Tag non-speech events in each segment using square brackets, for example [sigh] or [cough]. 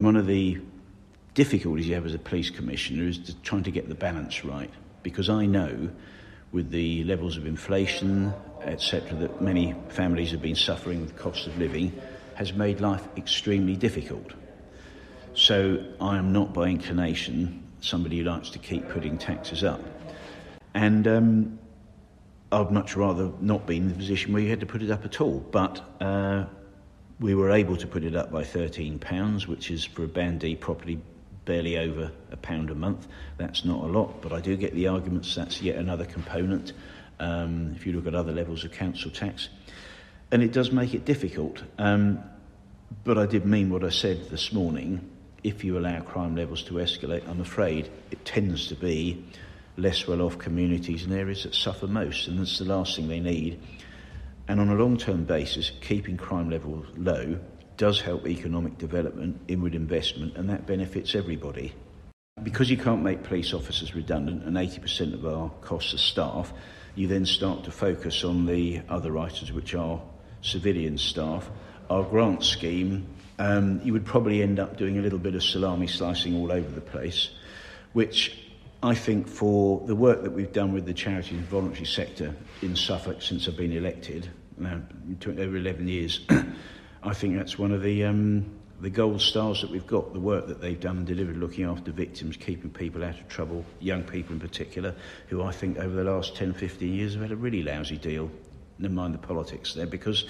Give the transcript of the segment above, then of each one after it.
One of the difficulties you have as a police commissioner is to trying to get the balance right because I know with the levels of inflation, etc., that many families have been suffering with the cost of living has made life extremely difficult. So I am not by inclination somebody who likes to keep putting taxes up. And um, I'd much rather not be in the position where you had to put it up at all. But uh, we were able to put it up by £13, which is for a Band D property barely over a pound a month. That's not a lot, but I do get the arguments that's yet another component um, if you look at other levels of council tax. And it does make it difficult. Um, but I did mean what I said this morning. If you allow crime levels to escalate, I'm afraid it tends to be less well off communities and areas that suffer most, and that's the last thing they need. And on a long term basis, keeping crime levels low does help economic development, inward investment, and that benefits everybody. Because you can't make police officers redundant and 80% of our costs are staff, you then start to focus on the other items, which are civilian staff. Our grant scheme, um, you would probably end up doing a little bit of salami slicing all over the place, which I think for the work that we've done with the charity and voluntary sector in Suffolk since I've been elected, now over 11 years, [clears throat] I think that's one of the um, the gold stars that we've got, the work that they've done and delivered, looking after victims, keeping people out of trouble, young people in particular, who I think over the last 10, 15 years have had a really lousy deal. Never mind the politics there, because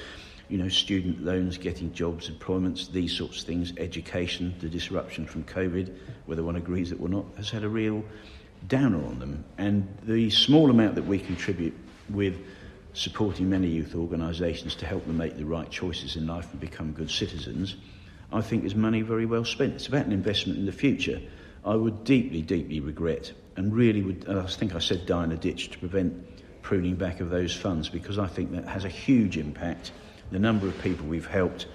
you know, student loans, getting jobs, employments, these sorts of things, education, the disruption from COVID, whether one agrees it or not, has had a real downer on them. And the small amount that we contribute with supporting many youth organisations to help them make the right choices in life and become good citizens, I think is money very well spent. It's about an investment in the future. I would deeply, deeply regret and really would, I think I said die in a ditch to prevent pruning back of those funds because I think that has a huge impact. The number of people we've helped